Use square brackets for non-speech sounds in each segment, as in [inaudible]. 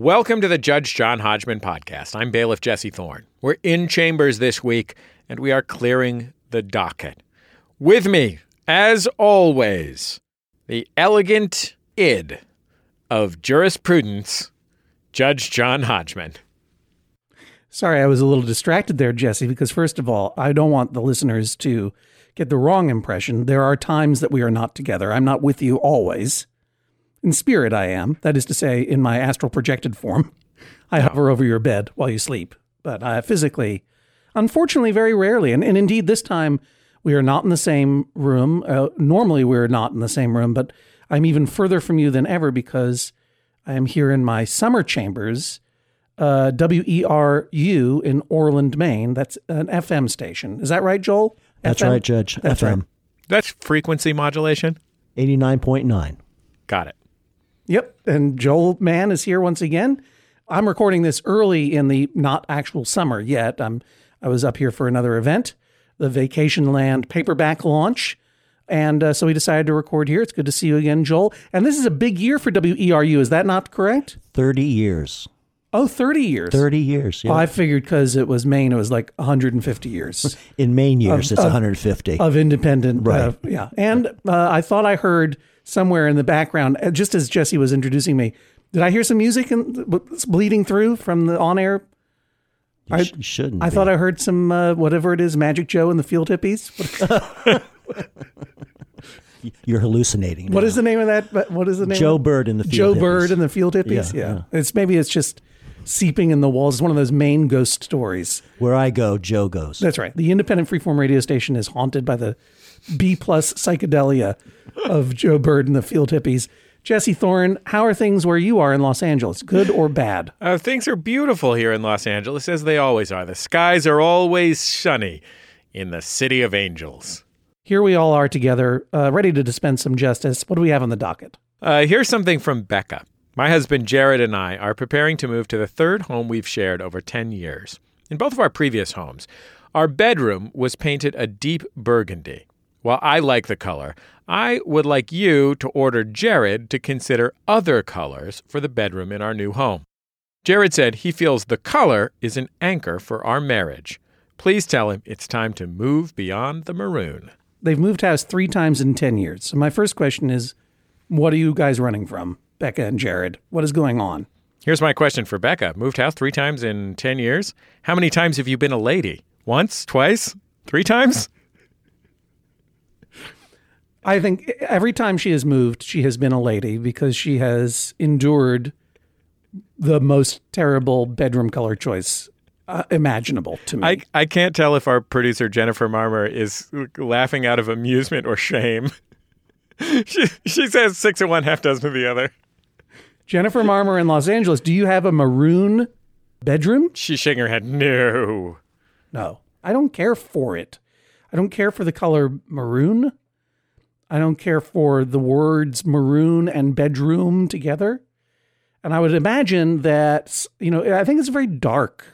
Welcome to the Judge John Hodgman podcast. I'm bailiff Jesse Thorne. We're in chambers this week and we are clearing the docket. With me, as always, the elegant id of jurisprudence, Judge John Hodgman. Sorry, I was a little distracted there, Jesse, because first of all, I don't want the listeners to get the wrong impression. There are times that we are not together. I'm not with you always. In spirit, I am. That is to say, in my astral projected form. I hover over your bed while you sleep. But uh, physically, unfortunately, very rarely. And, and indeed, this time, we are not in the same room. Uh, normally, we're not in the same room, but I'm even further from you than ever because I am here in my summer chambers, uh, WERU in Orland, Maine. That's an FM station. Is that right, Joel? That's FM? right, Judge. That's FM right. That's frequency modulation. 89.9. Got it. Yep. And Joel Mann is here once again. I'm recording this early in the not actual summer yet. I'm I was up here for another event, the Vacationland paperback launch. And uh, so we decided to record here. It's good to see you again, Joel. And this is a big year for WERU. Is that not correct? 30 years. Oh, 30 years. 30 years. Yeah. Well, I figured because it was Maine, it was like 150 years [laughs] In Maine years, it's of- 150. of independent. Right. uh, yeah. And uh, I thought I heard somewhere in the background, uh, just as Jesse was introducing me, did I hear some music and bleeding through from the on air? you I- sh- shouldn't. I be. thought I heard some uh, whatever it is, Magic Joe and the Field Hippies. [laughs] You're hallucinating. what now. is the name of that? What is the name? Joe Bird and the Field hippies. Joe Field Bird Hippies. and the Field Hippies. Yeah, Yeah, It's maybe it's just seeping in the walls. It's one of those Maine ghost stories. Where I go, Joe goes. That's right. The independent freeform radio station is haunted by the B plus psychedelia of Joe Bird and the Field Hippies. Jesse Thorne, how are things where you are in Los Angeles? Good or bad? Uh, things are beautiful here in Los Angeles, as they always are. The skies are always sunny in the city of angels. Here we all are together, uh, ready to dispense some justice. What do we have on the docket? Uh, here's something from Becca. My husband Jared and I are preparing to move to the third home we've shared over 10 years. In both of our previous homes, our bedroom was painted a deep burgundy. While I like the color, I would like you to order Jared to consider other colors for the bedroom in our new home. Jared said he feels the color is an anchor for our marriage. Please tell him it's time to move beyond the maroon. They've moved house three times in 10 years. So my first question is what are you guys running from, Becca and Jared? What is going on? Here's my question for Becca. Moved house three times in 10 years? How many times have you been a lady? Once? Twice? Three times? I think every time she has moved, she has been a lady because she has endured the most terrible bedroom color choice uh, imaginable to me. I, I can't tell if our producer, Jennifer Marmer, is laughing out of amusement or shame. [laughs] she, she says six of one, half dozen of the other. Jennifer Marmer in Los Angeles, do you have a maroon bedroom? She's shaking her head. No. No. I don't care for it. I don't care for the color maroon. I don't care for the words maroon and bedroom together. And I would imagine that, you know, I think it's very dark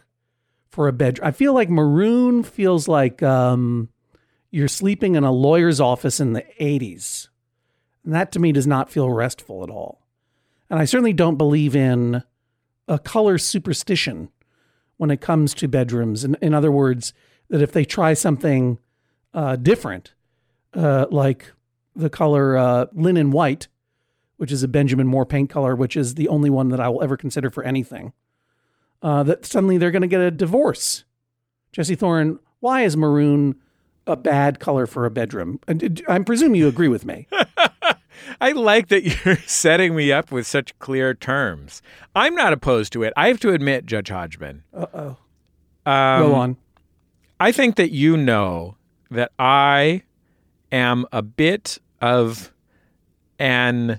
for a bedroom. I feel like maroon feels like um, you're sleeping in a lawyer's office in the 80s. And that to me does not feel restful at all. And I certainly don't believe in a color superstition when it comes to bedrooms. In, in other words, that if they try something uh, different, uh, like the color uh, linen white, which is a Benjamin Moore paint color, which is the only one that I will ever consider for anything, uh, that suddenly they're going to get a divorce. Jesse Thorne, why is maroon a bad color for a bedroom? I presume you agree with me. [laughs] I like that [laughs] you're setting me up with such clear terms. I'm not opposed to it. I have to admit, Judge Hodgman. Uh oh. Um, Go on. I think that you know that I am a bit of an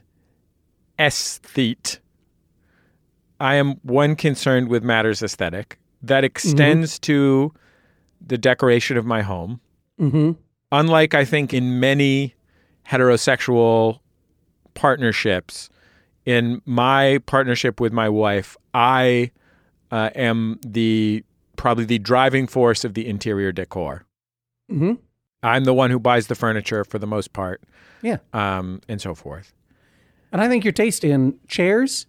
aesthete. I am one concerned with matters aesthetic that extends to the decoration of my home. Mm-hmm. Unlike, I think, in many heterosexual partnerships, in my partnership with my wife, I uh, am the probably the driving force of the interior decor. Mm-hmm. I'm the one who buys the furniture for the most part, Yeah. um, and so forth. And I think your taste in chairs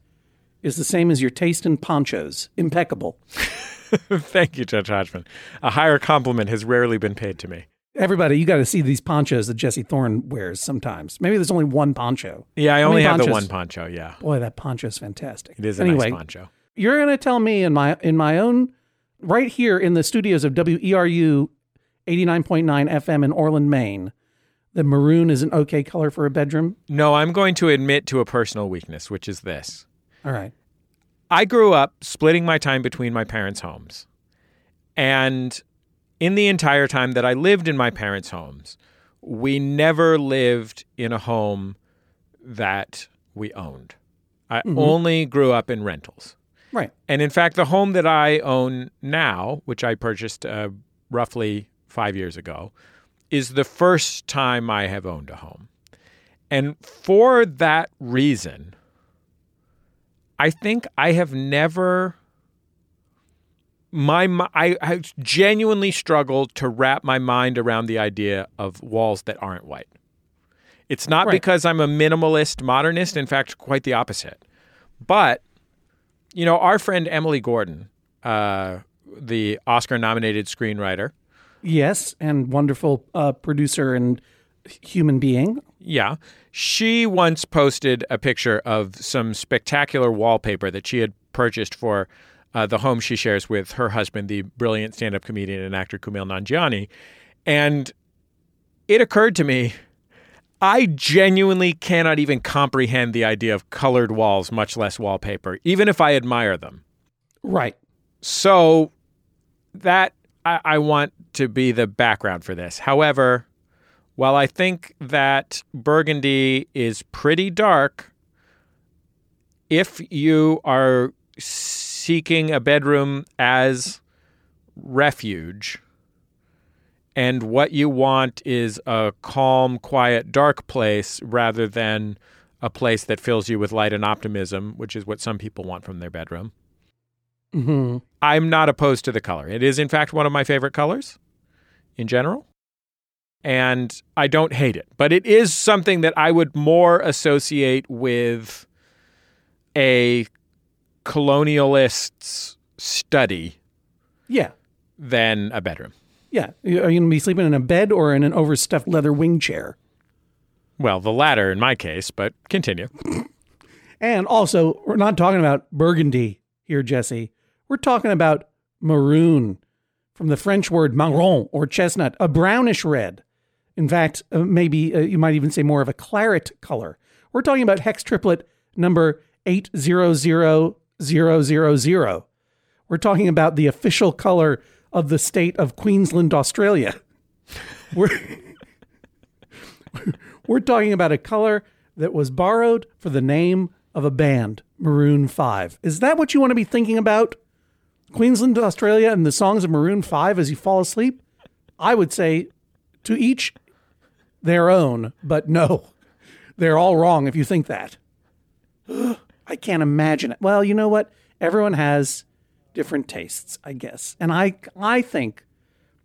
is the same as your taste in ponchos. Impeccable. [laughs] Thank you, Judge Hodgman. A higher compliment has rarely been paid to me. Everybody, you got to see these ponchos that Jesse Thorne wears sometimes. Maybe there's only one poncho. Yeah, I How only have the one poncho. Yeah, Boy, that poncho's fantastic. it is a anyway, nice poncho. you're going to tell me in my in my own right here in the studios of WERU 89.9 FM in Orland, Maine, that maroon is an okay color for a bedroom. No, I'm going to admit to a personal weakness, which is this. All right. I grew up splitting my time between my parents' homes. And in the entire time that I lived in my parents' homes, we never lived in a home that we owned. I only grew up in rentals. Right. And in fact, the home that I own now, which I purchased uh, roughly five years ago, is the first time I have owned a home. And for that reason, I think I have never. My, mi- I, I genuinely struggled to wrap my mind around the idea of walls that aren't white. It's not Right. because I'm a minimalist modernist. In fact, quite the opposite. But you know, our friend Emily Gordon, uh, the Oscar-nominated screenwriter, Yes, and wonderful uh, producer and human being. yeah, she once posted a picture of some spectacular wallpaper that she had purchased for uh, the home she shares with her husband, the brilliant stand-up comedian and actor Kumail Nanjiani, and it occurred to me. I genuinely cannot even comprehend the idea of colored walls, much less wallpaper, even if I admire them. Right. So that I, I want to be the background for this. However, while I think that burgundy is pretty dark, if you are seeking a bedroom as refuge and what you want is a calm, quiet, dark place rather than a place that fills you with light and optimism, which is what some people want from their bedroom. Hmm I'm not opposed to the color. It is, in fact, one of my favorite colors in general. And I don't hate it, but it is something that I would more associate with a colonialist's study Yeah. than a bedroom. Yeah. Are you going to be sleeping in a bed or in an overstuffed leather wing chair? Well, the latter in my case, but continue. [laughs] And also, we're not talking about burgundy here, Jesse. We're talking about maroon from the French word marron or chestnut, a brownish red. In fact, uh, maybe uh, you might even say more of a claret color. We're talking about hex triplet number 800000. We're talking about the official color of the state of Queensland, Australia. [laughs] We're [laughs] We're talking about a color that was borrowed for the name of a band, Maroon 5. Is that what you want to be thinking about? Queensland, Australia, and the songs of Maroon 5 as you fall asleep? I would say to each their own, but no, they're all wrong if you think that. [gasps] I can't imagine it. Well, you know what? Everyone has different tastes, I guess. And I I think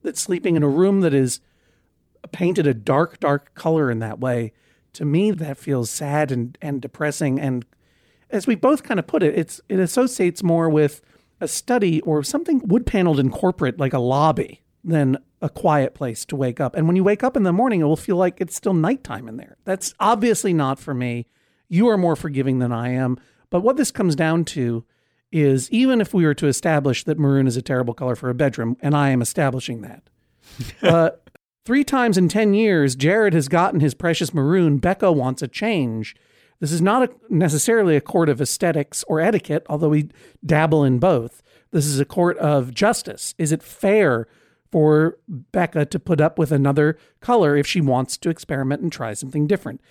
that sleeping in a room that is painted a dark, dark color in that way, to me that feels sad and, and depressing. And as we both kind of put it, it's it associates more with a study or something wood paneled in corporate like a lobby than a quiet place to wake up. And when you wake up in the morning, it will feel like it's still nighttime in there. That's obviously not for me. You are more forgiving than I am. But what this comes down to is even if we were to establish that maroon is a terrible color for a bedroom, and I am establishing that, [laughs] uh, three times in 10 years, Jared has gotten his precious maroon. Becca wants a change. This is not a, necessarily a court of aesthetics or etiquette, although we dabble in both. This is a court of justice. Is it fair for Becca to put up with another color if she wants to experiment and try something different?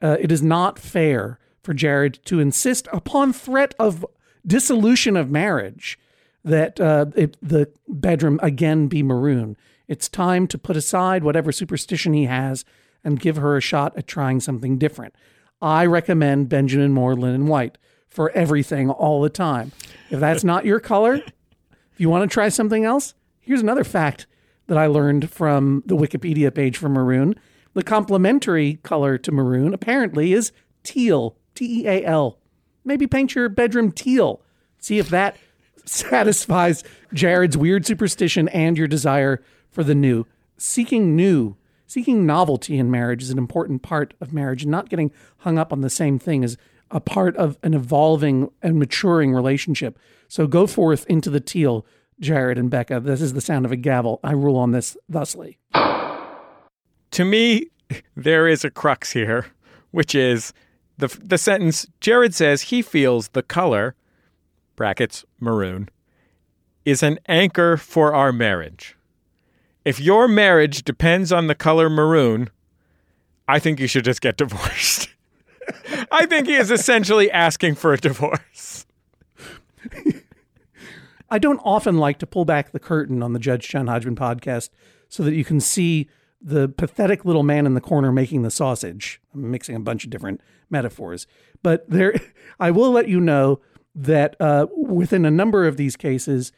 Uh, it is not fair for Jared to insist upon threat of dissolution of marriage that uh, it, the bedroom again be maroon. It's time to put aside whatever superstition he has and give her a shot at trying something different. I recommend Benjamin Moore Linen White for everything all the time. If that's not your color, if you want to try something else, here's another fact that I learned from the Wikipedia page for maroon. The complementary color to maroon apparently is teal, T E A L. maybe paint your bedroom teal. See if that [laughs] satisfies Jared's weird superstition and your desire for the new. Seeking new, seeking novelty in marriage is an important part of marriage. And not getting hung up on the same thing is a part of an evolving and maturing relationship. So go forth into the teal, Jared and Becca. This is the sound of a gavel. I rule on this thusly. To me, there is a crux here, which is the the sentence Jared says he feels the color brackets maroon is an anchor for our marriage. If your marriage depends on the color maroon, I think you should just get divorced. [laughs] I think he is essentially asking for a divorce. I don't often like to pull back the curtain on the Judge John Hodgman podcast so that you can see the pathetic little man in the corner making the sausage. I'm mixing a bunch of different metaphors, but there, [laughs] I will let you know that uh, within a number of these cases,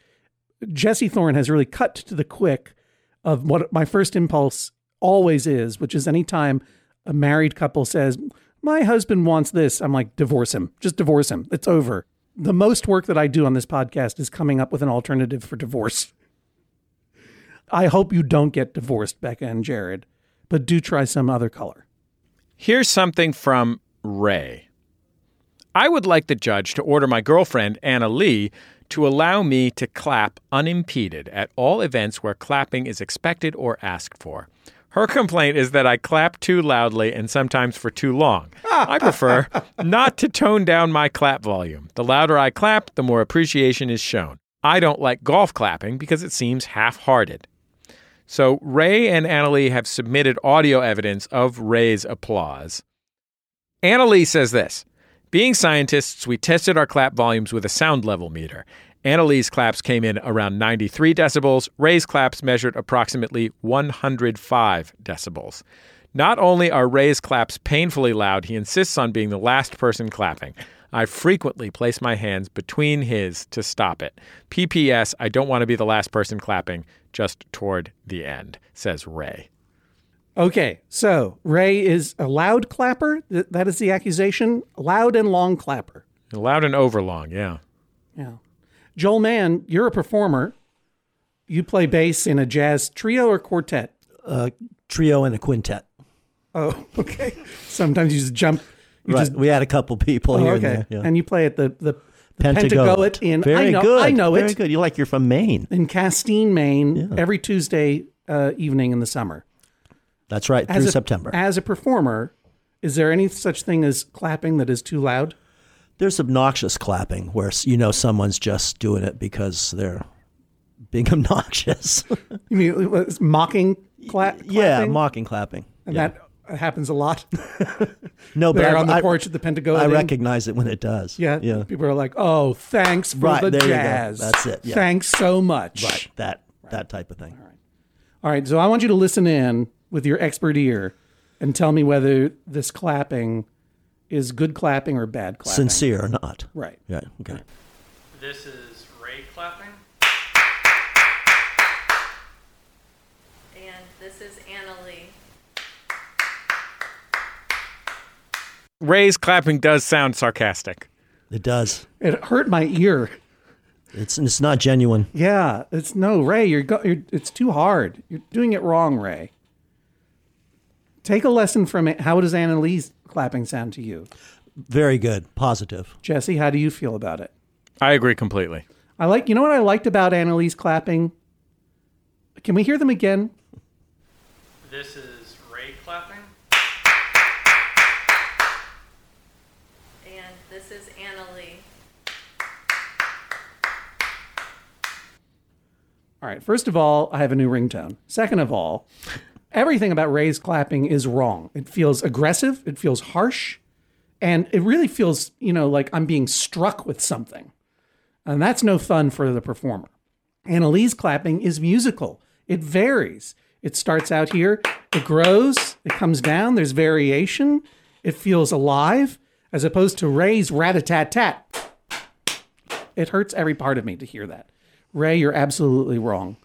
Jesse Thorne has really cut to the quick of what my first impulse always is, which is anytime a married couple says, My husband wants this, I'm like, divorce him. Just divorce him. It's over. The most work that I do on this podcast is coming up with an alternative for divorce. [laughs] I hope you don't get divorced, Becca and Jared, but do try some other color. Here's something from Ray. I would like the judge to order my girlfriend, Anna Lee, to allow me to clap unimpeded at all events where clapping is expected or asked for. Her complaint is that I clap too loudly and sometimes for too long. I prefer not to tone down my clap volume. The louder I clap, the more appreciation is shown. I don't like golf clapping because it seems half hearted. So Ray and Annalie have submitted audio evidence of Ray's applause. Annalie says this Being scientists, we tested our clap volumes with a sound level meter. Annalie's claps came in around 93 decibels. Ray's claps measured approximately 105 decibels. Not only are Ray's claps painfully loud, he insists on being the last person clapping. I frequently place my hands between his to stop it. PPS, I don't want to be the last person clapping, just toward the end, says Ray. Okay, so Ray is a loud clapper. Th- That is the accusation. Loud and long clapper. Loud and overlong, yeah. Yeah. Joel Mann, you're a performer. You play bass in a jazz trio or quartet. Uh, trio and a quintet. Oh, [laughs] okay. Sometimes you just jump. You Right. just we had a couple people oh, here okay. and there. Yeah. And you play at the the, the Pentagoet. Pentagoet in Very I know good. I know Very it good. You like you're from Maine. in Castine, Maine, every Tuesday uh, evening in the summer. That's right. As through a, September. As a performer, is there any such thing as clapping that is too loud? There's obnoxious clapping where you know someone's just doing it because they're being [laughs] obnoxious. [laughs] You mean it's mocking cla- clapping? yeah, mocking clapping. and Yeah. that happens a lot. [laughs] no, but I, on the I- porch at the Pentagoet. I recognize it when it does. Yeah, yeah. People are like, "Oh, thanks for Right, the there you go. jazz. That's it, yeah. Thanks so much." Right. That that type of thing. All right. So I want you to listen in with your expert ear and tell me whether this clapping is good clapping or bad clapping. Sincere or not. Right. Yeah. Okay. This is Ray clapping. And this is Anna Lee. Ray's clapping does sound sarcastic. It does. It hurt my ear. It's it's not genuine. Yeah. It's no Ray. You're, go, you're it's too hard. You're doing it wrong, Ray. Take a lesson from it. How does Anna Lee's clapping sound to you, Very good. Positive. Jesse? How do you feel about it? I agree completely. I like. You know what I liked about Anna Lee's clapping? Can we hear them again? This is Ray clapping. And this is Anna Lee. All right. First of all, I have a new ringtone. Second of all, everything about Ray's clapping is wrong. It feels aggressive. It feels harsh, and it really feels, you know, like I'm being struck with something, and that's no fun for the performer. Annalie's clapping is musical. It varies. It starts out here, it grows, it comes down. There's variation. It feels alive, as opposed to Ray's rat-a-tat-tat. It hurts every part of me to hear that. Ray, you're absolutely wrong.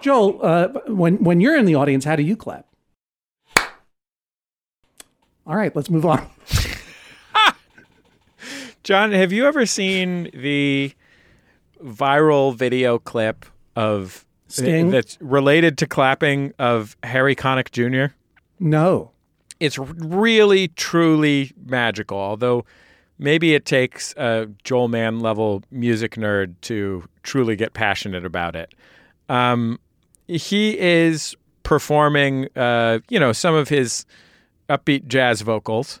Joel, uh, when when you're in the audience, how do you clap? All right, let's move on. [laughs] John, have you ever seen the viral video clip of Sting? that's related to clapping of Harry Connick Jr.? No. It's really, truly magical. Although maybe it takes a Joel Mann level music nerd to truly get passionate about it. Um, he is performing, uh, you know, some of his upbeat jazz vocals,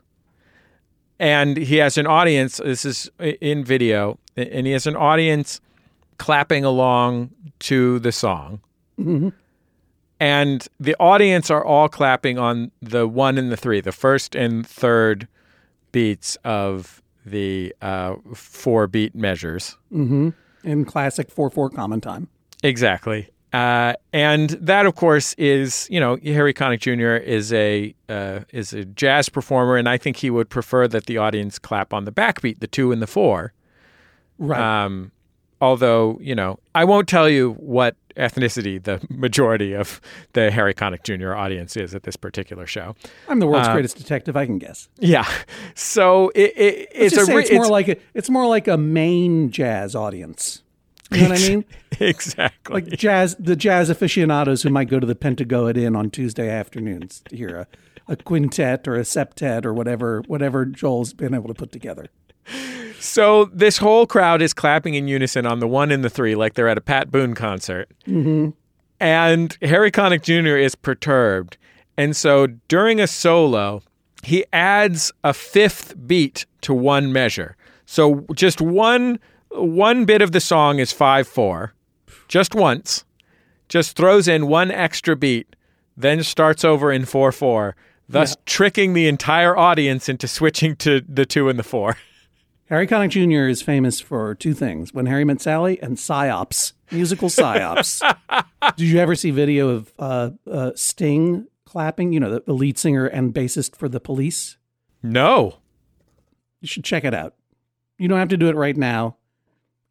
and he has an audience. This is in video, and he has an audience clapping along to the song. And the audience are all clapping on the one and the three, the first and third beats of the uh, four beat measures. Mm-hmm. In classic 4 4 common time. Exactly. Uh, and that, of course, is you know Harry Connick Jr. is a uh, is a jazz performer, and I think he would prefer that the audience clap on the backbeat, the two and the four. Right. Um, although you know, I won't tell you what ethnicity the majority of the Harry Connick Jr. audience is at this particular show. I'm the world's uh, greatest detective, I can guess. Yeah, so it, it, it's a re- it's more like a it's more like a Maine jazz audience. You know what I mean? [laughs] exactly Like jazz the jazz aficionados who might go to the Pentagoet Inn on Tuesday afternoons to hear a, a quintet or a septet or whatever whatever Joel's been able to put together. So this whole crowd is clapping in unison on the one and the three, like they're at a Pat Boone concert. Mm-hmm. And Harry Connick Jr. is perturbed. And so during a solo, he adds a fifth beat to one measure. So just one one bit of the song is five four, just once. Just throws in one extra beat, then starts over in four four, thus tricking the entire audience into switching to the two and the four. [laughs] Harry Connick Jr. is famous for two things: When Harry Met Sally and psyops, musical psyops. [laughs] Did you ever see video of uh, uh, Sting clapping? You know, the, the lead singer and bassist for the Police. No. You should check it out. You don't have to do it right now.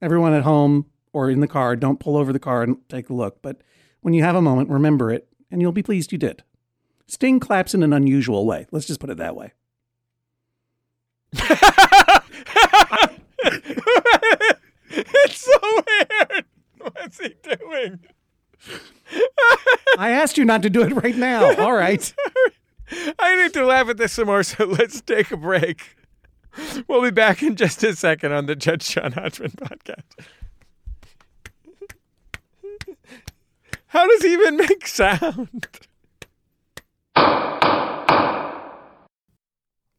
Everyone at home or in the car, don't pull over the car and take a look. But when you have a moment, remember it, and you'll be pleased you did. Sting claps in an unusual way. Let's just put it that way. [laughs] it's so weird. What's he doing? I asked you not to do it right now. All right. [laughs] I need to laugh at this some more, so let's take a break. [laughs] We'll be back in just a second on the Judge John Hodgman podcast. How does he even make sound?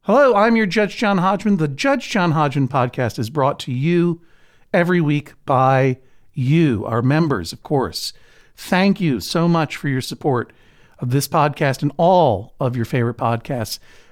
Hello, I'm your Judge John Hodgman. The Judge John Hodgman podcast is brought to you every week by you, our members, of course. Thank you so much for your support of this podcast and all of your favorite podcasts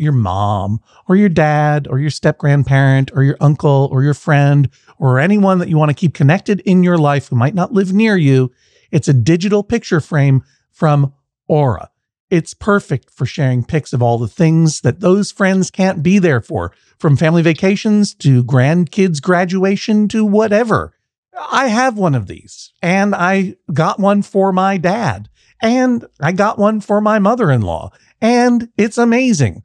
your mom or your dad or your step grandparent or your uncle or your friend or anyone that you want to keep connected in your life who might not live near you. It's a digital picture frame from Aura. It's perfect for sharing pics of all the things that those friends can't be there for, from family vacations to grandkids' graduation to whatever. I have one of these, and I got one for my dad, and I got one for my mother in law, and it's amazing.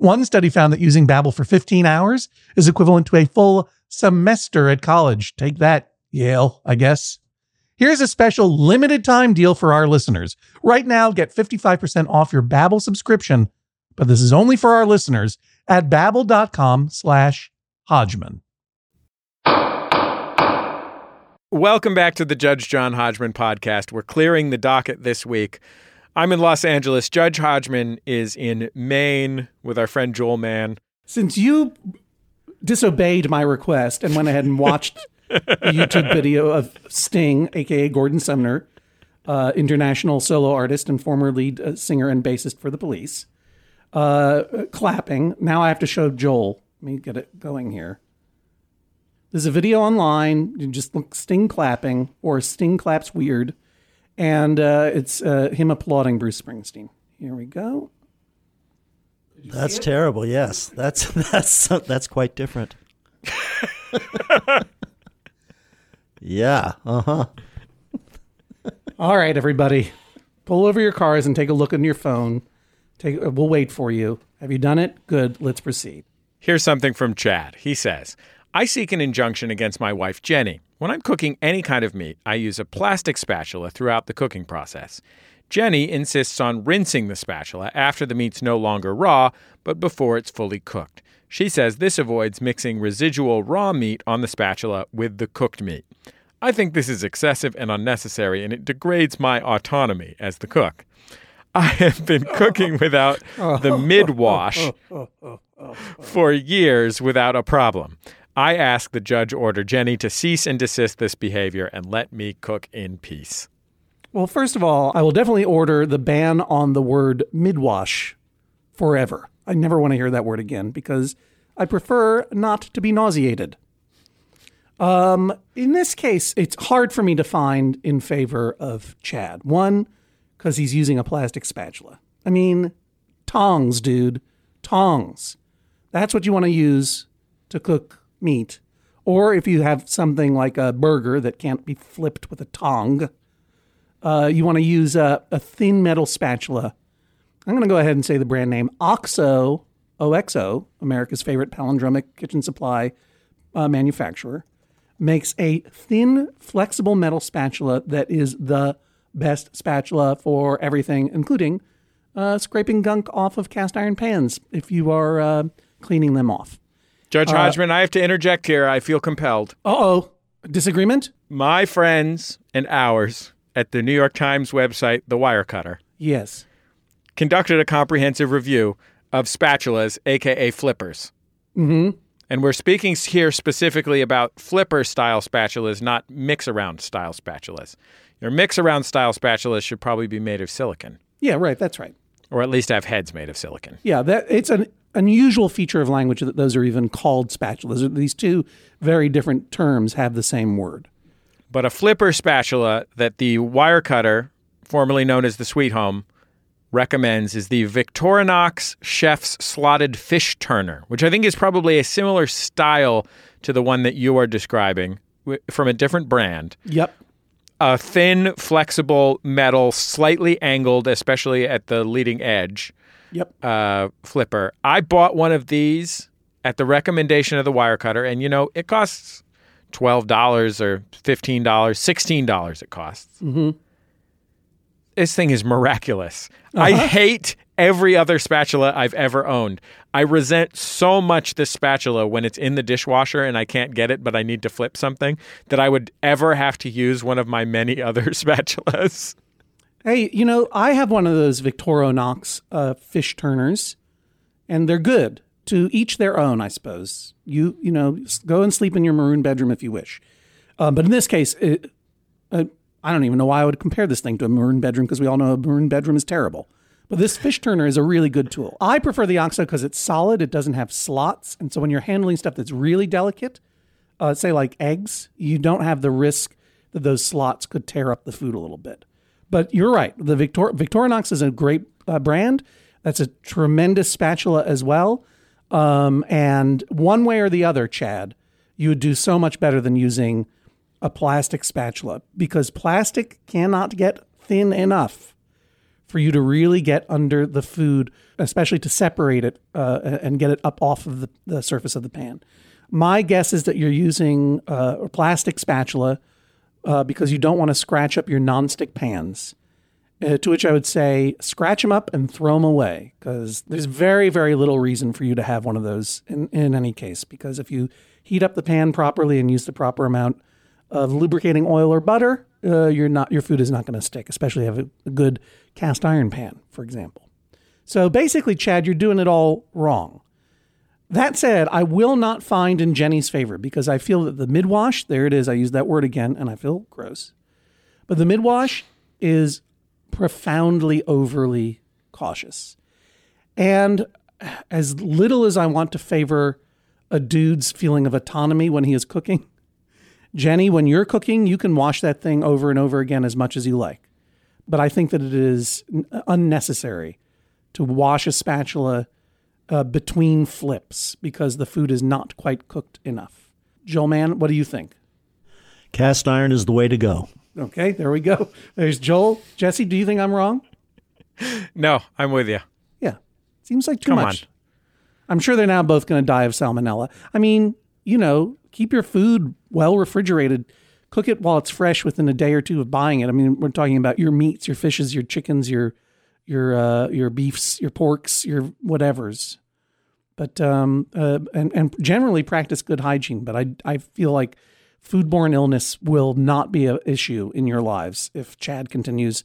One study found that using Babbel for 15 hours is equivalent to a full semester at college. Take that, Yale, I guess. Here's a special limited time deal for our listeners. Right now, get 55% off your Babbel subscription, but this is only for our listeners at babbel.com slash Hodgman. Welcome back to the Judge John Hodgman podcast. We're clearing the docket this week. I'm in Los Angeles. Judge Hodgman is in Maine with our friend Joel Mann. Since you disobeyed my request and went ahead and watched [laughs] a YouTube video of Sting, aka Gordon Sumner, uh, international solo artist and former lead uh, singer and bassist for the Police, uh, clapping. Now I have to show Joel. Let me get it going here. There's a video online. You just look Sting clapping or Sting claps weird, and uh, it's uh, him applauding Bruce Springsteen. Here we go. That's terrible. Yes, that's [laughs] that's that's quite different. yeah. Uh huh. [laughs] All right, everybody, pull over your cars and take a look on your phone. Take. uh, We'll wait for you. Have you done it? Good. Let's proceed. Here's something from Chad. He says, I seek an injunction against my wife, Jenny. When I'm cooking any kind of meat, I use a plastic spatula throughout the cooking process. Jenny insists on rinsing the spatula after the meat's no longer raw, but before it's fully cooked. She says this avoids mixing residual raw meat on the spatula with the cooked meat. I think this is excessive and unnecessary, and it degrades my autonomy as the cook. I have been cooking without the [laughs] mid wash for years without a problem. I ask the judge order Jenny to cease and desist this behavior and let me cook in peace. Well, first of all, I will definitely order the ban on the word midwash forever. I never want to hear that word again because I prefer not to be nauseated. Um, in this case, it's hard for me to find in favor of Chad. One, because he's using a plastic spatula. I mean, tongs, dude, tongs. That's what you want to use to cook meat. Or if you have something like a burger that can't be flipped with a tong, uh, you want to use a, a thin metal spatula. I'm going to go ahead and say the brand name OXO, OXO, America's favorite palindromic kitchen supply uh, manufacturer, makes a thin, flexible metal spatula that is the best spatula for everything, including uh, scraping gunk off of cast iron pans if you are uh, cleaning them off. Judge Hodgman, I have to interject here. I feel compelled. Uh oh, disagreement? My friends and ours at the New York Times website, The Wirecutter, Yes. conducted a comprehensive review of spatulas, aka flippers. Mm-hmm. And we're speaking here specifically about flipper style spatulas, not mix around style spatulas. Your mix around style spatulas should probably be made of silicon, Yeah, right. That's right. or at least have heads made of silicon. Yeah, that it's an unusual feature of language that those are even called spatulas. These two very different terms have the same word. But a flipper spatula that the Wirecutter, formerly known as the Sweethome, recommends is the Victorinox Chef's Slotted Fish Turner, which I think is probably a similar style to the one that you are describing from a different brand. Yep. A thin, flexible metal, slightly angled, especially at the leading edge, Yep. uh, flipper. I bought one of these at the recommendation of the Wirecutter, and you know, it costs $12 or $15, $16 it costs. Mhm. This thing is miraculous. I Uh-huh. hate every other spatula I've ever owned. I resent so much this spatula when it's in the dishwasher and I can't get it, but I need to flip something that I would ever have to use one of my many [laughs] other spatulas. Hey, you know, I have one of those Victorinox uh, fish turners, and they're good. To each their own, I suppose. You you know, go and sleep in your maroon bedroom if you wish. Uh, but in this case, it, uh, I don't even know why I would compare this thing to a maroon bedroom because we all know a maroon bedroom is terrible. But this fish turner is a really good tool. I prefer the OXO because it's solid. It doesn't have slots, and so when you're handling stuff that's really delicate, uh, say like eggs, you don't have the risk that those slots could tear up the food a little bit. But you're right. The Victor- Victorinox is a great uh, brand. That's a tremendous spatula as well. Um, and one way or the other, Chad, you would do so much better than using a plastic spatula because plastic cannot get thin enough for you to really get under the food, especially to separate it uh, and get it up off of the, the surface of the pan. My guess is that you're using uh, a plastic spatula uh, because you don't want to scratch up your nonstick pans. Uh, to which I would say, scratch them up and throw them away because there's very, very little reason for you to have one of those in, in any case. Because if you heat up the pan properly and use the proper amount of lubricating oil or butter, uh, you're not your food is not going to stick. Especially if you have a, a good cast iron pan, for example. So basically, Chad, you're doing it all wrong. That said, I will not find in Jenny's favor because I feel that the midwash, there it is, I use that word again and I feel gross. But the midwash is profoundly overly cautious. And as little as I want to favor a dude's feeling of autonomy when he is cooking, Jenny, when you're cooking, you can wash that thing over and over again as much as you like. But I think that it is unnecessary to wash a spatula uh, between flips because the food is not quite cooked enough. Joel Mann, what do you think? Cast iron is the way to go. Okay, there we go. There's Joel. Jesse, do you think I'm wrong? No, I'm with you. Yeah. Seems like too Come much. I'm sure they're now both going to die of salmonella. I mean, you know, keep your food well refrigerated. Cook it while it's fresh within a day or two of buying it. I mean, we're talking about your meats, your fishes, your chickens, your your uh, your beefs, your porks, your whatevers. But um, uh, and and generally practice good hygiene. But I I feel like foodborne illness will not be an issue in your lives if Chad continues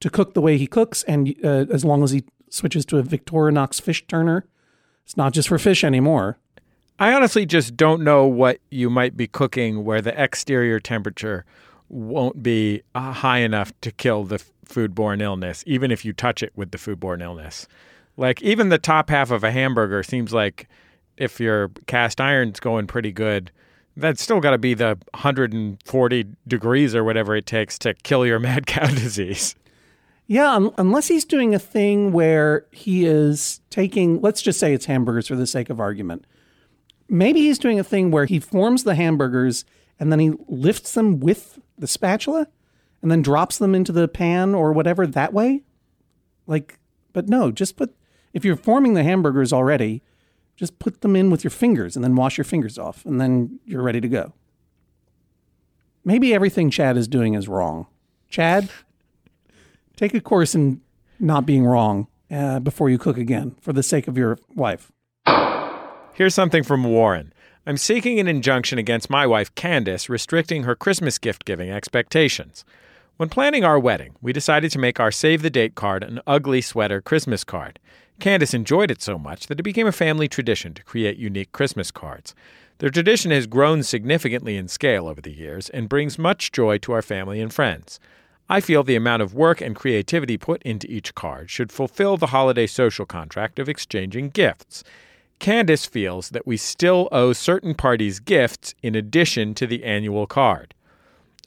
to cook the way he cooks, and uh, as long as he switches to a Victorinox fish turner, it's not just for fish anymore. I honestly just don't know what you might be cooking where the exterior temperature won't be uh, high enough to kill the foodborne illness, even if you touch it with the foodborne illness. Like, even the top half of a hamburger seems like if your cast iron's going pretty good, that's still got to be the 140 degrees or whatever it takes to kill your [laughs] mad cow disease. Yeah, un- unless he's doing a thing where he is taking, let's just say it's hamburgers for the sake of argument. Maybe he's doing a thing where he forms the hamburgers and then he lifts them with the spatula and then drops them into the pan or whatever that way. Like, but no, just put, if you're forming the hamburgers already, just put them in with your fingers and then wash your fingers off and then you're ready to go. Maybe everything Chad is doing is wrong. Chad, take a course in not being wrong uh, before you cook again for the sake of your wife. Here's something from Warren. I'm seeking an injunction against my wife, Candace, restricting her Christmas gift giving expectations. When planning our wedding, we decided to make our save the date card an ugly sweater Christmas card. Candace enjoyed it so much that it became a family tradition to create unique Christmas cards. The tradition has grown significantly in scale over the years and brings much joy to our family and friends. I feel the amount of work and creativity put into each card should fulfill the holiday social contract of exchanging gifts. Candace feels that we still owe certain parties gifts in addition to the annual card.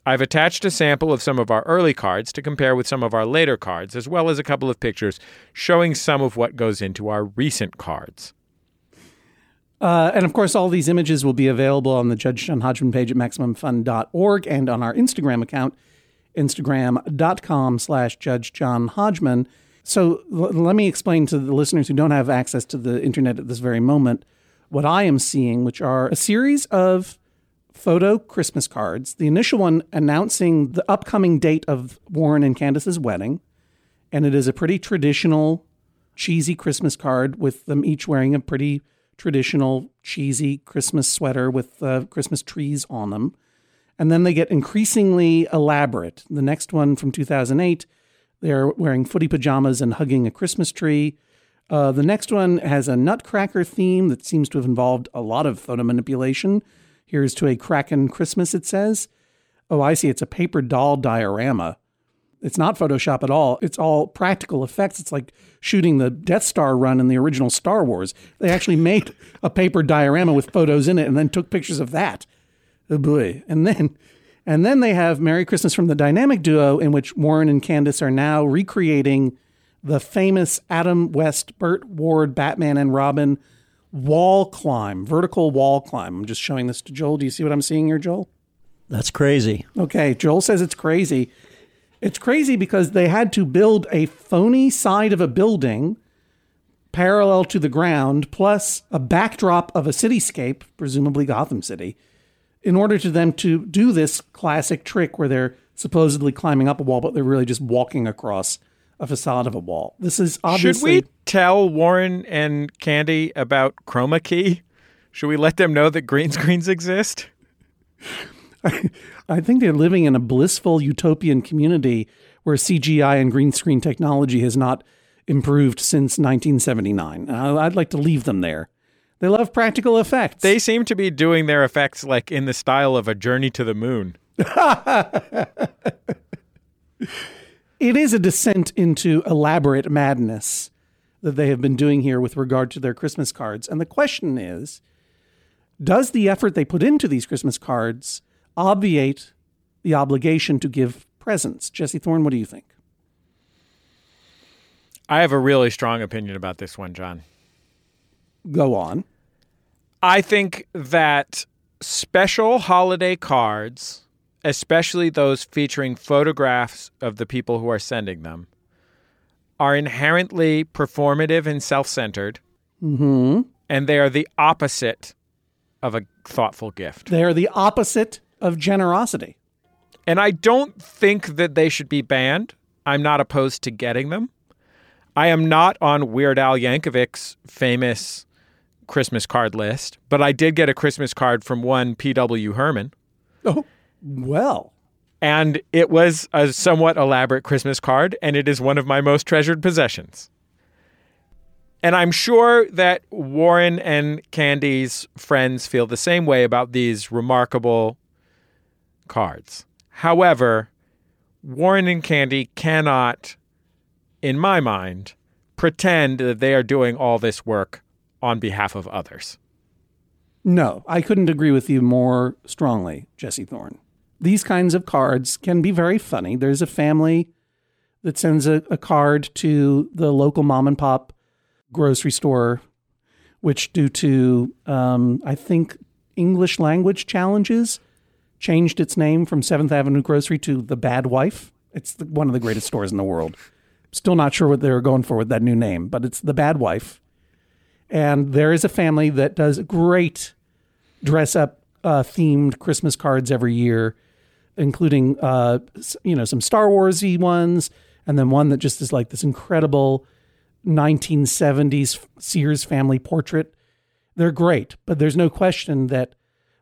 I've attached a sample of some of our early cards to compare with some of our later cards, as well as a couple of pictures showing some of what goes into our recent cards. Uh, and of course, all these images will be available on the Judge John Hodgman page at MaximumFun.org and on our Instagram account, Instagram.com slash Judge John Hodgman. So l- let me explain to the listeners who don't have access to the internet at this very moment what I am seeing, which are a series of photo Christmas cards. The initial one announcing the upcoming date of Warren and Candace's wedding. And it is a pretty traditional, cheesy Christmas card with them each wearing a pretty traditional, cheesy Christmas sweater with uh, Christmas trees on them. And then they get increasingly elaborate. The next one from 2008, they're wearing footy pajamas and hugging a Christmas tree. Uh, the next one has a nutcracker theme that seems to have involved a lot of photo manipulation. Here's to a Kraken Christmas, it says. Oh, I see. It's a paper doll diorama. It's not Photoshop at all. It's all practical effects. It's like shooting the Death Star run in the original Star Wars. They actually [laughs] made a paper diorama with photos in it and then took pictures of that. Oh boy. And then and then they have Merry Christmas from the Dynamic Duo, in which Warren and Candace are now recreating the famous Adam West, Burt Ward, Batman and Robin wall climb, vertical wall climb. I'm just showing this to Joel. Do you see what I'm seeing here, Joel? That's crazy. Okay, Joel says it's crazy. It's crazy because they had to build a phony side of a building parallel to the ground, plus a backdrop of a cityscape, presumably Gotham City, in order to them to do this classic trick where they're supposedly climbing up a wall, but they're really just walking across a facade of a wall. This is obviously. Should we tell Warren and Candy about chroma key? Should we let them know that green [laughs] screens exist? [laughs] I think they're living in a blissful utopian community where CGI and green screen technology has not improved since 1979. I'd like to leave them there. They love practical effects. They seem to be doing their effects like in the style of a journey to the moon. [laughs] it is a descent into elaborate madness that they have been doing here with regard to their Christmas cards. And the question is does the effort they put into these Christmas cards obviate the obligation to give presents? Jesse Thorne, what do you think? I have a really strong opinion about this one, John. Go on. I think that special holiday cards, especially those featuring photographs of the people who are sending them, are inherently performative and self centered. Mm-hmm. And they are the opposite of a thoughtful gift. They are the opposite of generosity. And I don't think that they should be banned. I'm not opposed to getting them. I am not on Weird Al Yankovic's famous Christmas card list, but I did get a Christmas card from one Pee-wee Herman. Oh, well. And it was a somewhat elaborate Christmas card, and it is one of my most treasured possessions. And I'm sure that Warren and Candy's friends feel the same way about these remarkable cards. However, Warren and Candy cannot, in my mind, pretend that they are doing all this work on behalf of others. No, I couldn't agree with you more strongly, Jesse Thorne. These kinds of cards can be very funny. There's a family that sends a, a card to the local mom and pop grocery store, which, due to, um, I think, English language challenges, changed its name from Seventh Avenue Grocery to The Bad Wife. It's the, one of the greatest stores in the world. Still not sure what they were going for with that new name, but it's The Bad Wife. And there is a family that does great dress up uh, themed Christmas cards every year, including uh, you know some Star Warsy ones, and then one that just is like this incredible 1970s Sears family portrait. They're great, but there's no question that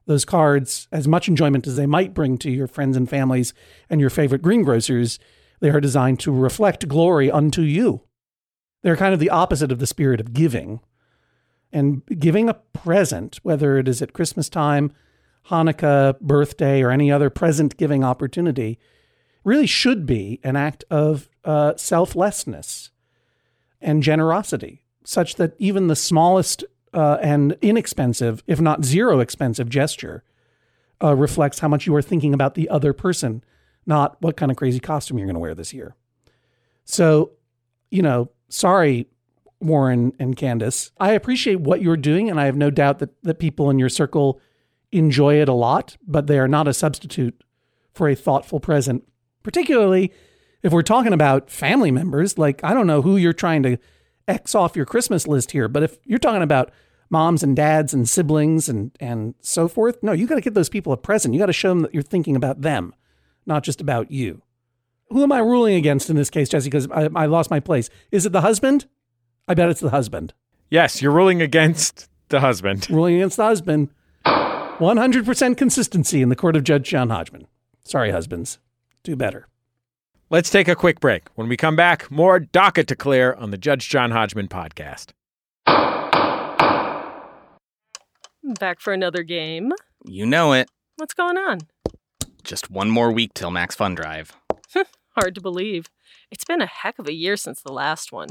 those cards, as much enjoyment as they might bring to your friends and families and your favorite greengrocers, they are designed to reflect glory unto you. They're kind of the opposite of the spirit of giving. And giving a present, whether it is at Christmas time, Hanukkah, birthday, or any other present giving opportunity, really should be an act of uh, selflessness and generosity, such that even the smallest uh, and inexpensive, if not zero expensive gesture, uh, reflects how much you are thinking about the other person, not what kind of crazy costume you're going to wear this year. So, you know, sorry, Warren and Candace. I appreciate what you're doing, and I have no doubt that, that people in your circle enjoy it a lot, but they are not a substitute for a thoughtful present, particularly if we're talking about family members. Like, I don't know who you're trying to X off your Christmas list here, but if you're talking about moms and dads and siblings and, and so forth, no, you got to get those people a present. You got to show them that you're thinking about them, not just about you. Who am I ruling against in this case, Jesse? Because I, I lost my place. Is it the husband? I bet it's the husband. Yes, you're ruling against the husband. [laughs] Ruling against the husband. 100% consistency in the court of Judge John Hodgman. Sorry, husbands. Do better. Let's take a quick break. When we come back, more docket to clear on the Judge John Hodgman podcast. Back for another game. You know it. What's going on? Just one more week till Max Fun Drive. [laughs] Hard to believe. It's been a heck of a year since the last one.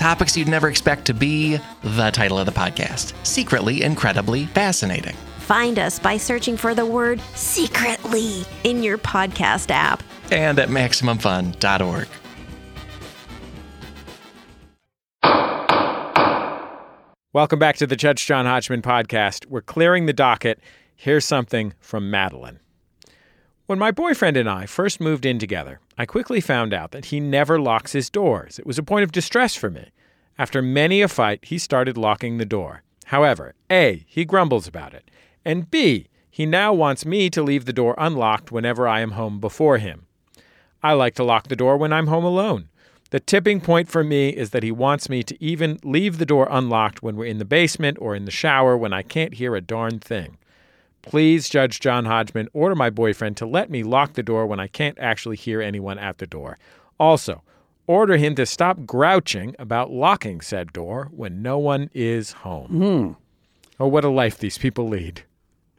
Topics you'd never expect to be the title of the podcast Secretly Incredibly Fascinating. Find us by searching for the word secretly in your podcast app. And at MaximumFun.org. Welcome back to the Judge John Hodgman podcast. We're clearing the docket. Here's something from Madeline. When my boyfriend and I first moved in together, I quickly found out that he never locks his doors. It was a point of distress for me. After many a fight, he started locking the door. However, A, he grumbles about it, and B, he now wants me to leave the door unlocked whenever I am home before him. I like to lock the door when I'm home alone. The tipping point for me is that he wants me to even leave the door unlocked when we're in the basement or in the shower when I can't hear a darn thing. Please, Judge John Hodgman, order my boyfriend to let me lock the door when I can't actually hear anyone at the door. Also, order him to stop grouching about locking said door when no one is home. Hmm. Oh, what a life these people lead.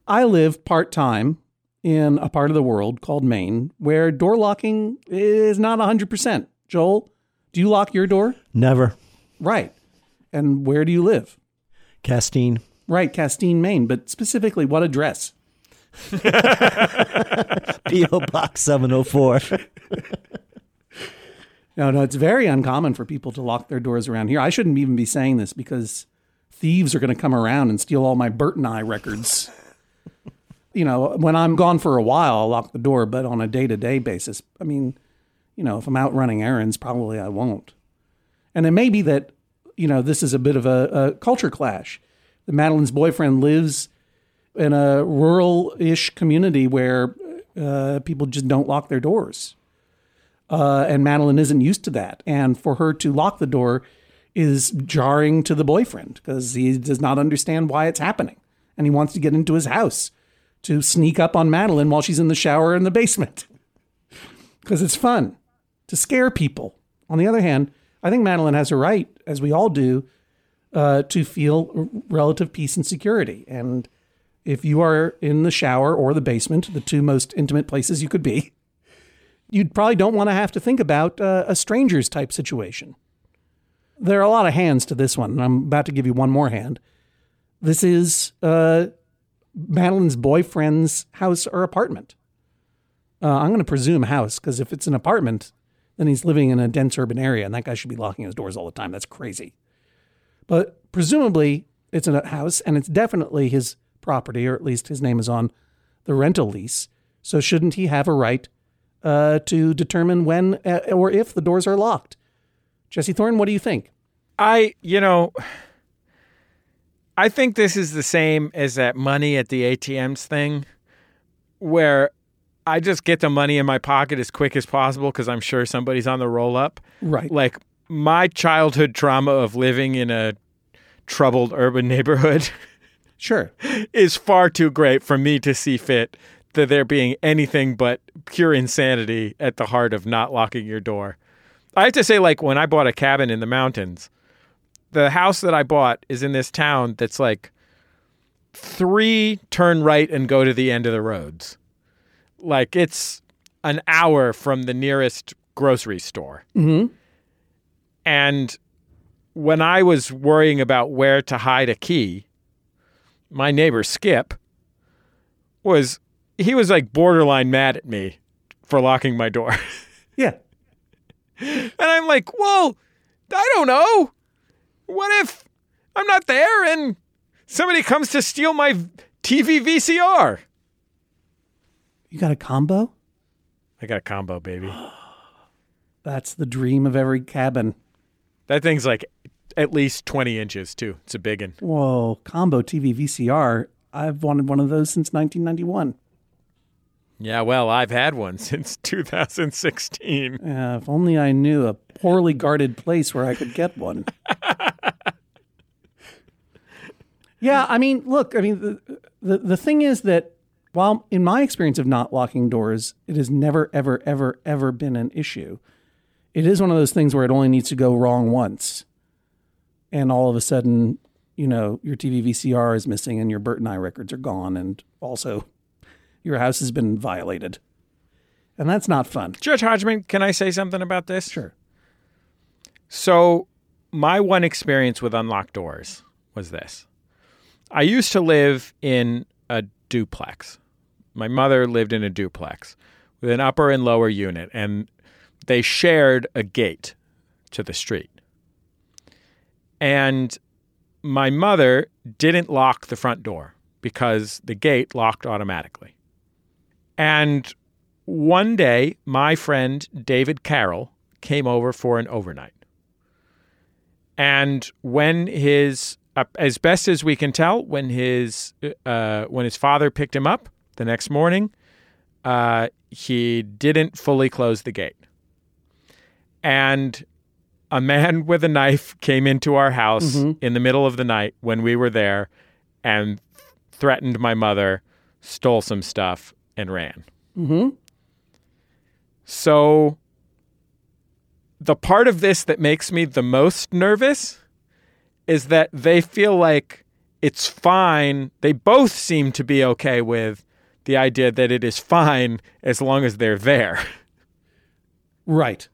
I live part time in a part of the world called Maine where door locking is not 100%. Joel, do you lock your door? Never. Right. And where do you live? Castine. Right, Castine, Maine, but specifically what address? [laughs] P.O. Box 704. [laughs] No, no, it's very uncommon for people to lock their doors around here. I shouldn't even be saying this because thieves are going to come around and steal all my Bert and I records. [laughs] you know, when I'm gone for a while, I'll lock the door, but on a day to day basis, I mean, you know, if I'm out running errands, probably I won't. And it may be that, you know, this is a bit of a, a culture clash. Madeline's boyfriend lives in a rural ish community where uh, people just don't lock their doors. Uh, and Madeline isn't used to that. And for her to lock the door is jarring to the boyfriend because he does not understand why it's happening. And he wants to get into his house to sneak up on Madeline while she's in the shower in the basement [laughs] because it's fun to scare people. On the other hand, I think Madeline has a right, as we all do, uh, to feel relative peace and security. And if you are in the shower or the basement, the two most intimate places you could be, [laughs] you probably don't want to have to think about uh, a stranger's type situation. There are a lot of hands to this one, and I'm about to give you one more hand. This is uh, Madeline's boyfriend's house or apartment. Uh, I'm going to presume house because if it's an apartment, then he's living in a dense urban area, and that guy should be locking his doors all the time. That's crazy. But presumably, it's a house, and it's definitely his property, or at least his name is on the rental lease. So shouldn't he have a right uh, to determine when uh, or if the doors are locked? Jesse Thorne, what do you think? I, you know, I think this is the same as that money at the ATMs thing where I just get the money in my pocket as quick as possible because I'm sure somebody's on the roll up. Right. Like my childhood trauma of living in a troubled urban [laughs] neighborhood Sure. is far too great for me to see fit that there being anything but pure insanity at the heart of not locking your door. I have to say, like, when I bought a cabin in the mountains, the house that I bought is in this town that's like three turn right and go to the end of the roads. Like, it's an hour from the nearest grocery store. Mm-hmm. And when I was worrying about where to hide a key, my neighbor Skip was he was like borderline mad at me for locking my door. [laughs] Yeah. and I'm like, "Well, I don't know. What if I'm not there and somebody comes to steal my TV VCR?" You got a combo? I got a combo, baby. [gasps] That's the dream of every cabin. That thing's like at least 20 inches too. It's a big one. Whoa, combo TV VCR. I've wanted one of those since 1991. Yeah, well, I've had one [laughs] since 2016. Uh, if only I knew a poorly guarded place where I could get one. [laughs] yeah, I mean, look, I mean, the, the the thing is that while in my experience of not locking doors, it has never, ever, ever, ever been an issue. It is one of those things where it only needs to go wrong once, and all of a sudden, you know, your TV VCR is missing and your Bert and I records are gone, and also [laughs] your house has been violated, and that's not fun. Judge Hodgman, can I say something about this? Sure. So, my one experience with unlocked doors was this. I used to live in a duplex. My mother lived in a duplex with an upper and lower unit, and they shared a gate to the street. And my mother didn't lock the front door because the gate locked automatically. And one day, my friend David Carroll came over for an overnight. And when his, uh, as best as we can tell, when his uh, when his father picked him up the next morning, uh, he didn't fully close the gate, and a man [laughs] with a knife came into our house in the middle of the night when we were there, and threatened my mother, stole some stuff, and ran. Mm-hmm. So the part of this that makes me the most nervous is that they feel like it's fine. They both seem to be okay with the idea that it is fine as long as they're there. [laughs] Right.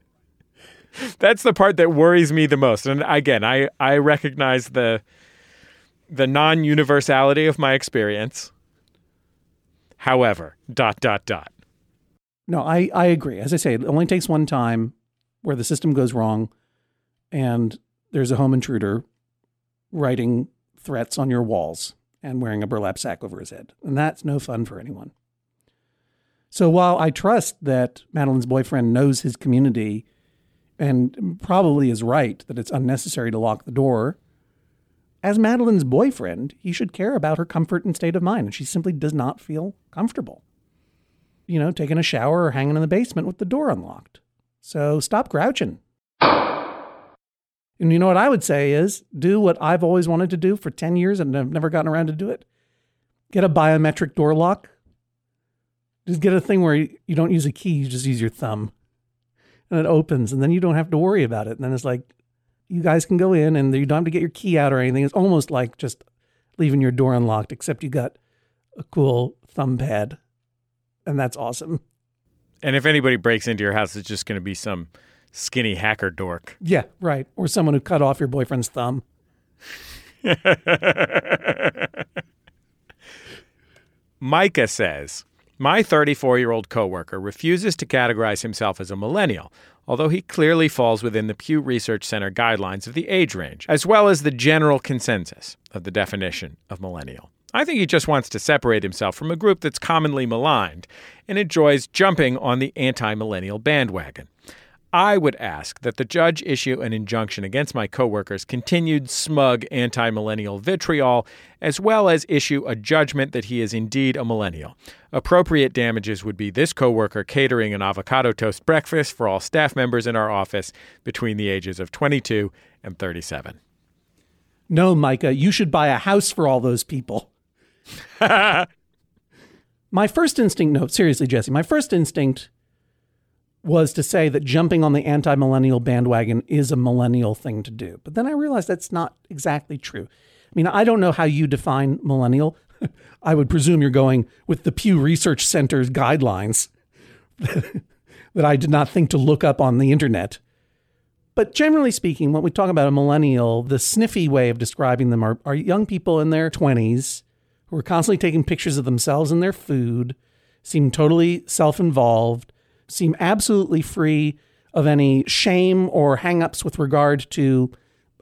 That's the part that worries me the most. And again, I, I recognize the the non-universality of my experience. However, dot dot dot. No, I, I agree. As I say, it only takes one time where the system goes wrong and there's a home intruder writing threats on your walls and wearing a burlap sack over his head. And that's no fun for anyone. So while I trust that Madeline's boyfriend knows his community and probably is right that it's unnecessary to lock the door, as Madeline's boyfriend, he should care about her comfort and state of mind. And she simply does not feel comfortable, you know, taking a shower or hanging in the basement with the door unlocked. So stop grouching. And you know what I would say is do what I've always wanted to do for 10 years and I've never gotten around to do it. Get a biometric door lock. Just get a thing where you you don't use a key, you just use your thumb. And it opens and then you don't have to worry about it. And then it's like you guys can go in and you don't have to get your key out or anything. It's almost like just leaving your door unlocked, except you got a cool thumb pad. And that's awesome. And if anybody breaks into your house, it's just going to be some skinny hacker dork. Yeah, right. Or someone who cut off your boyfriend's thumb. [laughs] Micah says, My 34 year old coworker refuses to categorize himself as a millennial, although he clearly falls within the Pew Research Center guidelines of the age range, as well as the general consensus of the definition of millennial. I think he just wants to separate himself from a group that's commonly maligned and enjoys jumping on the anti millennial bandwagon. I would ask that the judge issue an injunction against my coworker's continued smug anti millennial vitriol, as well as issue a judgment that he is indeed a millennial. Appropriate damages would be this coworker catering an avocado toast breakfast for all staff members in our office between the ages of 22 and 37. No, Micah, you should buy a house for all those people. [laughs] My first instinct, no, seriously, Jesse, my first instinct was to say that jumping on the anti millennial bandwagon is a millennial thing to do. But then I realized that's not exactly true. I mean, I don't know how you define millennial. [laughs] I would presume you're going with the Pew Research Center's guidelines [laughs] that I did not think to look up on the internet. But generally speaking, when we talk about a millennial, the sniffy way of describing them are, are young people in their 20s who are constantly taking pictures of themselves and their food, seem totally self involved, seem absolutely free of any shame or hangups with regard to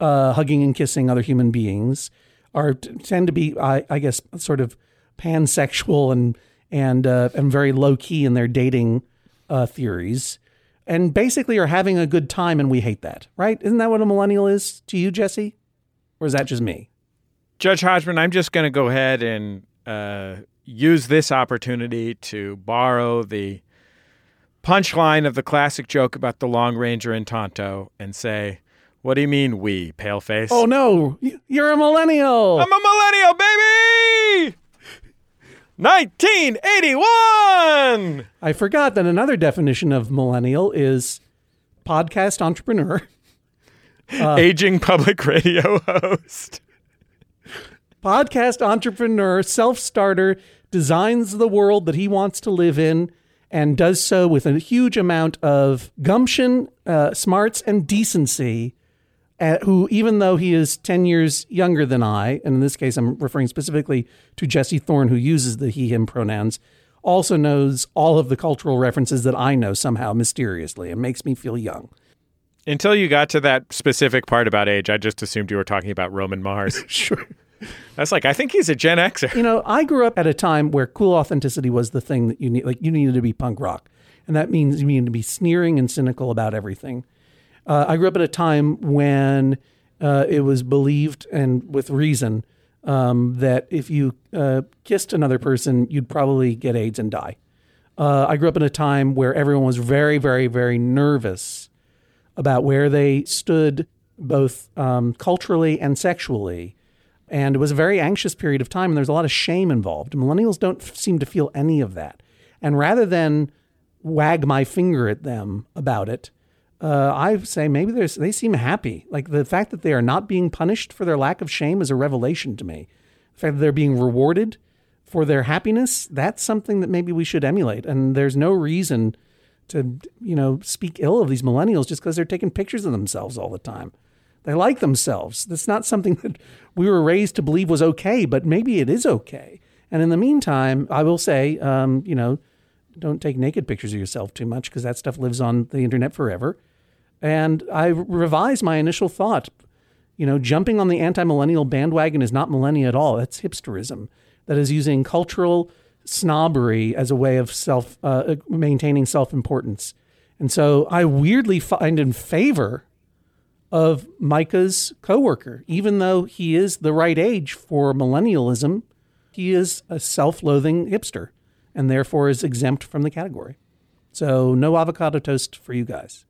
uh, hugging and kissing other human beings, are tend to be, I, I guess, sort of pansexual and and uh, and very low key in their dating uh, theories, and basically are having a good time, and we hate that, right? Isn't that what a millennial is to you, Jesse, or is that just me? Judge Hodgman, I'm just going to go ahead and uh, use this opportunity to borrow the punchline of the classic joke about the Lone Ranger and Tonto and say, What do you mean, we, paleface? Oh no, you're a millennial. I'm a millennial, baby! 1981! I forgot that another definition of millennial is podcast entrepreneur. [laughs] Aging public radio [laughs] host. podcast entrepreneur, self starter, designs the world that he wants to live in and does so with a huge amount of gumption, uh, smarts, and decency. Uh, who, even though he is 10 years younger than I, and in this case, I'm referring specifically to Jesse Thorne, who uses the he, him pronouns, also knows all of the cultural references that I know somehow mysteriously. It makes me feel young. Until you got to that specific part about age, I just assumed you were talking about Roman Mars. [laughs] Sure. That's like, I think he's a Gen Xer. you know, I grew up at a time where cool authenticity was the thing that you need. Like you needed to be punk rock, and that means you needed to be sneering and cynical about everything. Uh, I grew up at a time when uh, it was believed, and with reason, um, that if you uh, kissed another person, you'd probably get AIDS and die. Uh, I grew up in a time where everyone was very, very, very nervous about where they stood, both um, culturally and sexually. And it was a very anxious period of time, and there's a lot of shame involved. Millennials don't f- seem to feel any of that. And rather than wag my finger at them about it, uh, I say maybe they seem happy. Like the fact that they are not being punished for their lack of shame is a revelation to me. The fact that they're being rewarded for their happiness, that's something that maybe we should emulate. And there's no reason to, you know, speak ill of these millennials just because they're taking pictures of themselves all the time. They like themselves. That's not something [laughs] that we were raised to believe was okay, but maybe it is okay. And in the meantime, I will say, um, you know, don't take naked pictures of yourself too much because that stuff lives on the internet forever. And I revised my initial thought. You know, jumping on the anti millennial bandwagon is not millennia at all. That's hipsterism. That is using cultural snobbery as a way of self uh, maintaining self importance. And so I weirdly find in favor of Micah's coworker, even though he is the right age for millennialism, he is a self-loathing hipster and therefore is exempt from the category. So no avocado toast for you guys.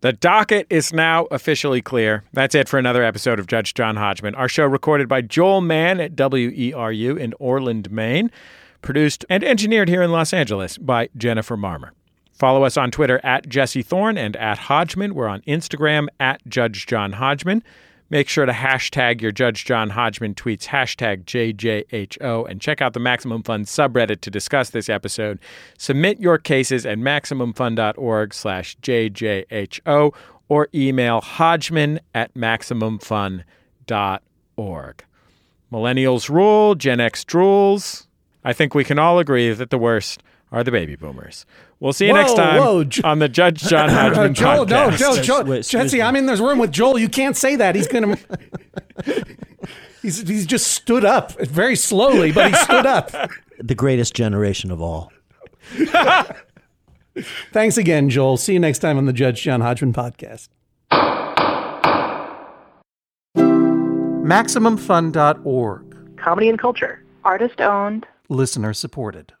The docket is now officially clear. That's it for another episode of Judge John Hodgman. Our show recorded by Joel Mann at WERU in Orland, Maine, produced and engineered here in Los Angeles by Jennifer Marmer. Follow us on Twitter at Jesse Thorne and at Hodgman. We're on Instagram at Judge John Hodgman. Make sure to hashtag your Judge John Hodgman tweets, hashtag JJHO, and check out the Maximum Fun subreddit to discuss this episode. Submit your cases at MaximumFun.org slash JJHO or email hodgman at MaximumFun.org. Millennials rule, Gen X drools. I think we can all agree that the worst are the baby boomers. We'll see you next time whoa, Jo- on the Judge John [coughs] Hodgman Joel, no, podcast. Joel, Joel, Wait, Jesse. I'm in this room with Joel. You can't say that. He's gonna. [laughs] he's he's just stood up very slowly, but he stood up. [laughs] The greatest generation of all. [laughs] Thanks again, Joel. See you next time on the Judge John Hodgman podcast. MaximumFun.org. Comedy and culture. Artist owned. Listener supported.